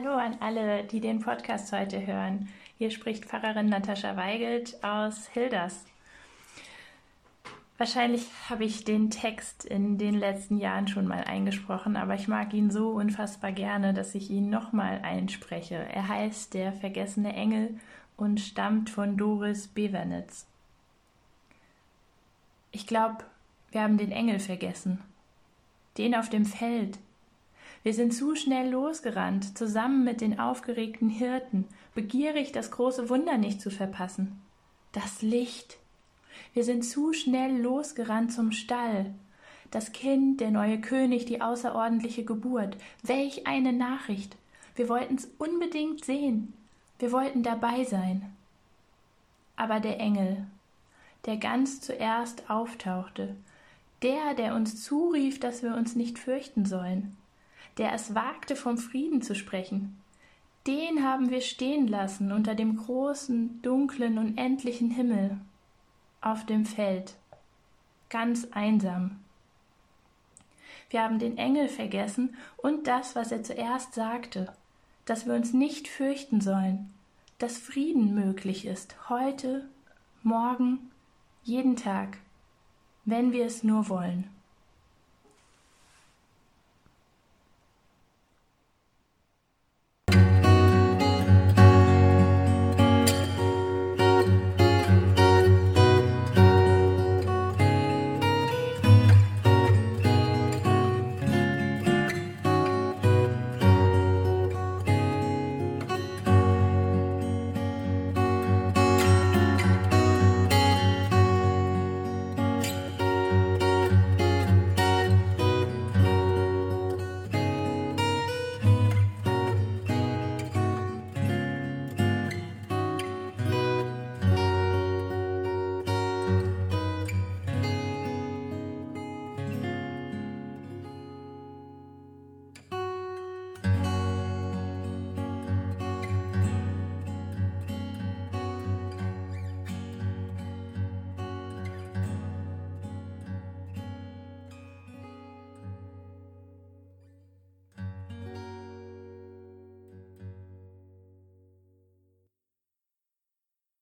Hallo an alle, die den Podcast heute hören. Hier spricht Pfarrerin Natascha Weigelt aus Hilders. Wahrscheinlich habe ich den Text in den letzten Jahren schon mal eingesprochen, aber ich mag ihn so unfassbar gerne, dass ich ihn nochmal einspreche. Er heißt Der vergessene Engel und stammt von Doris Bevernitz. Ich glaube, wir haben den Engel vergessen. Den auf dem Feld, wir sind zu schnell losgerannt, zusammen mit den aufgeregten Hirten, begierig, das große Wunder nicht zu verpassen. Das Licht. Wir sind zu schnell losgerannt zum Stall. Das Kind, der neue König, die außerordentliche Geburt. Welch eine Nachricht. Wir wollten's unbedingt sehen. Wir wollten dabei sein. Aber der Engel, der ganz zuerst auftauchte, der, der uns zurief, dass wir uns nicht fürchten sollen, der es wagte, vom Frieden zu sprechen. Den haben wir stehen lassen unter dem großen, dunklen, unendlichen Himmel, auf dem Feld, ganz einsam. Wir haben den Engel vergessen und das, was er zuerst sagte, dass wir uns nicht fürchten sollen, dass Frieden möglich ist, heute, morgen, jeden Tag, wenn wir es nur wollen.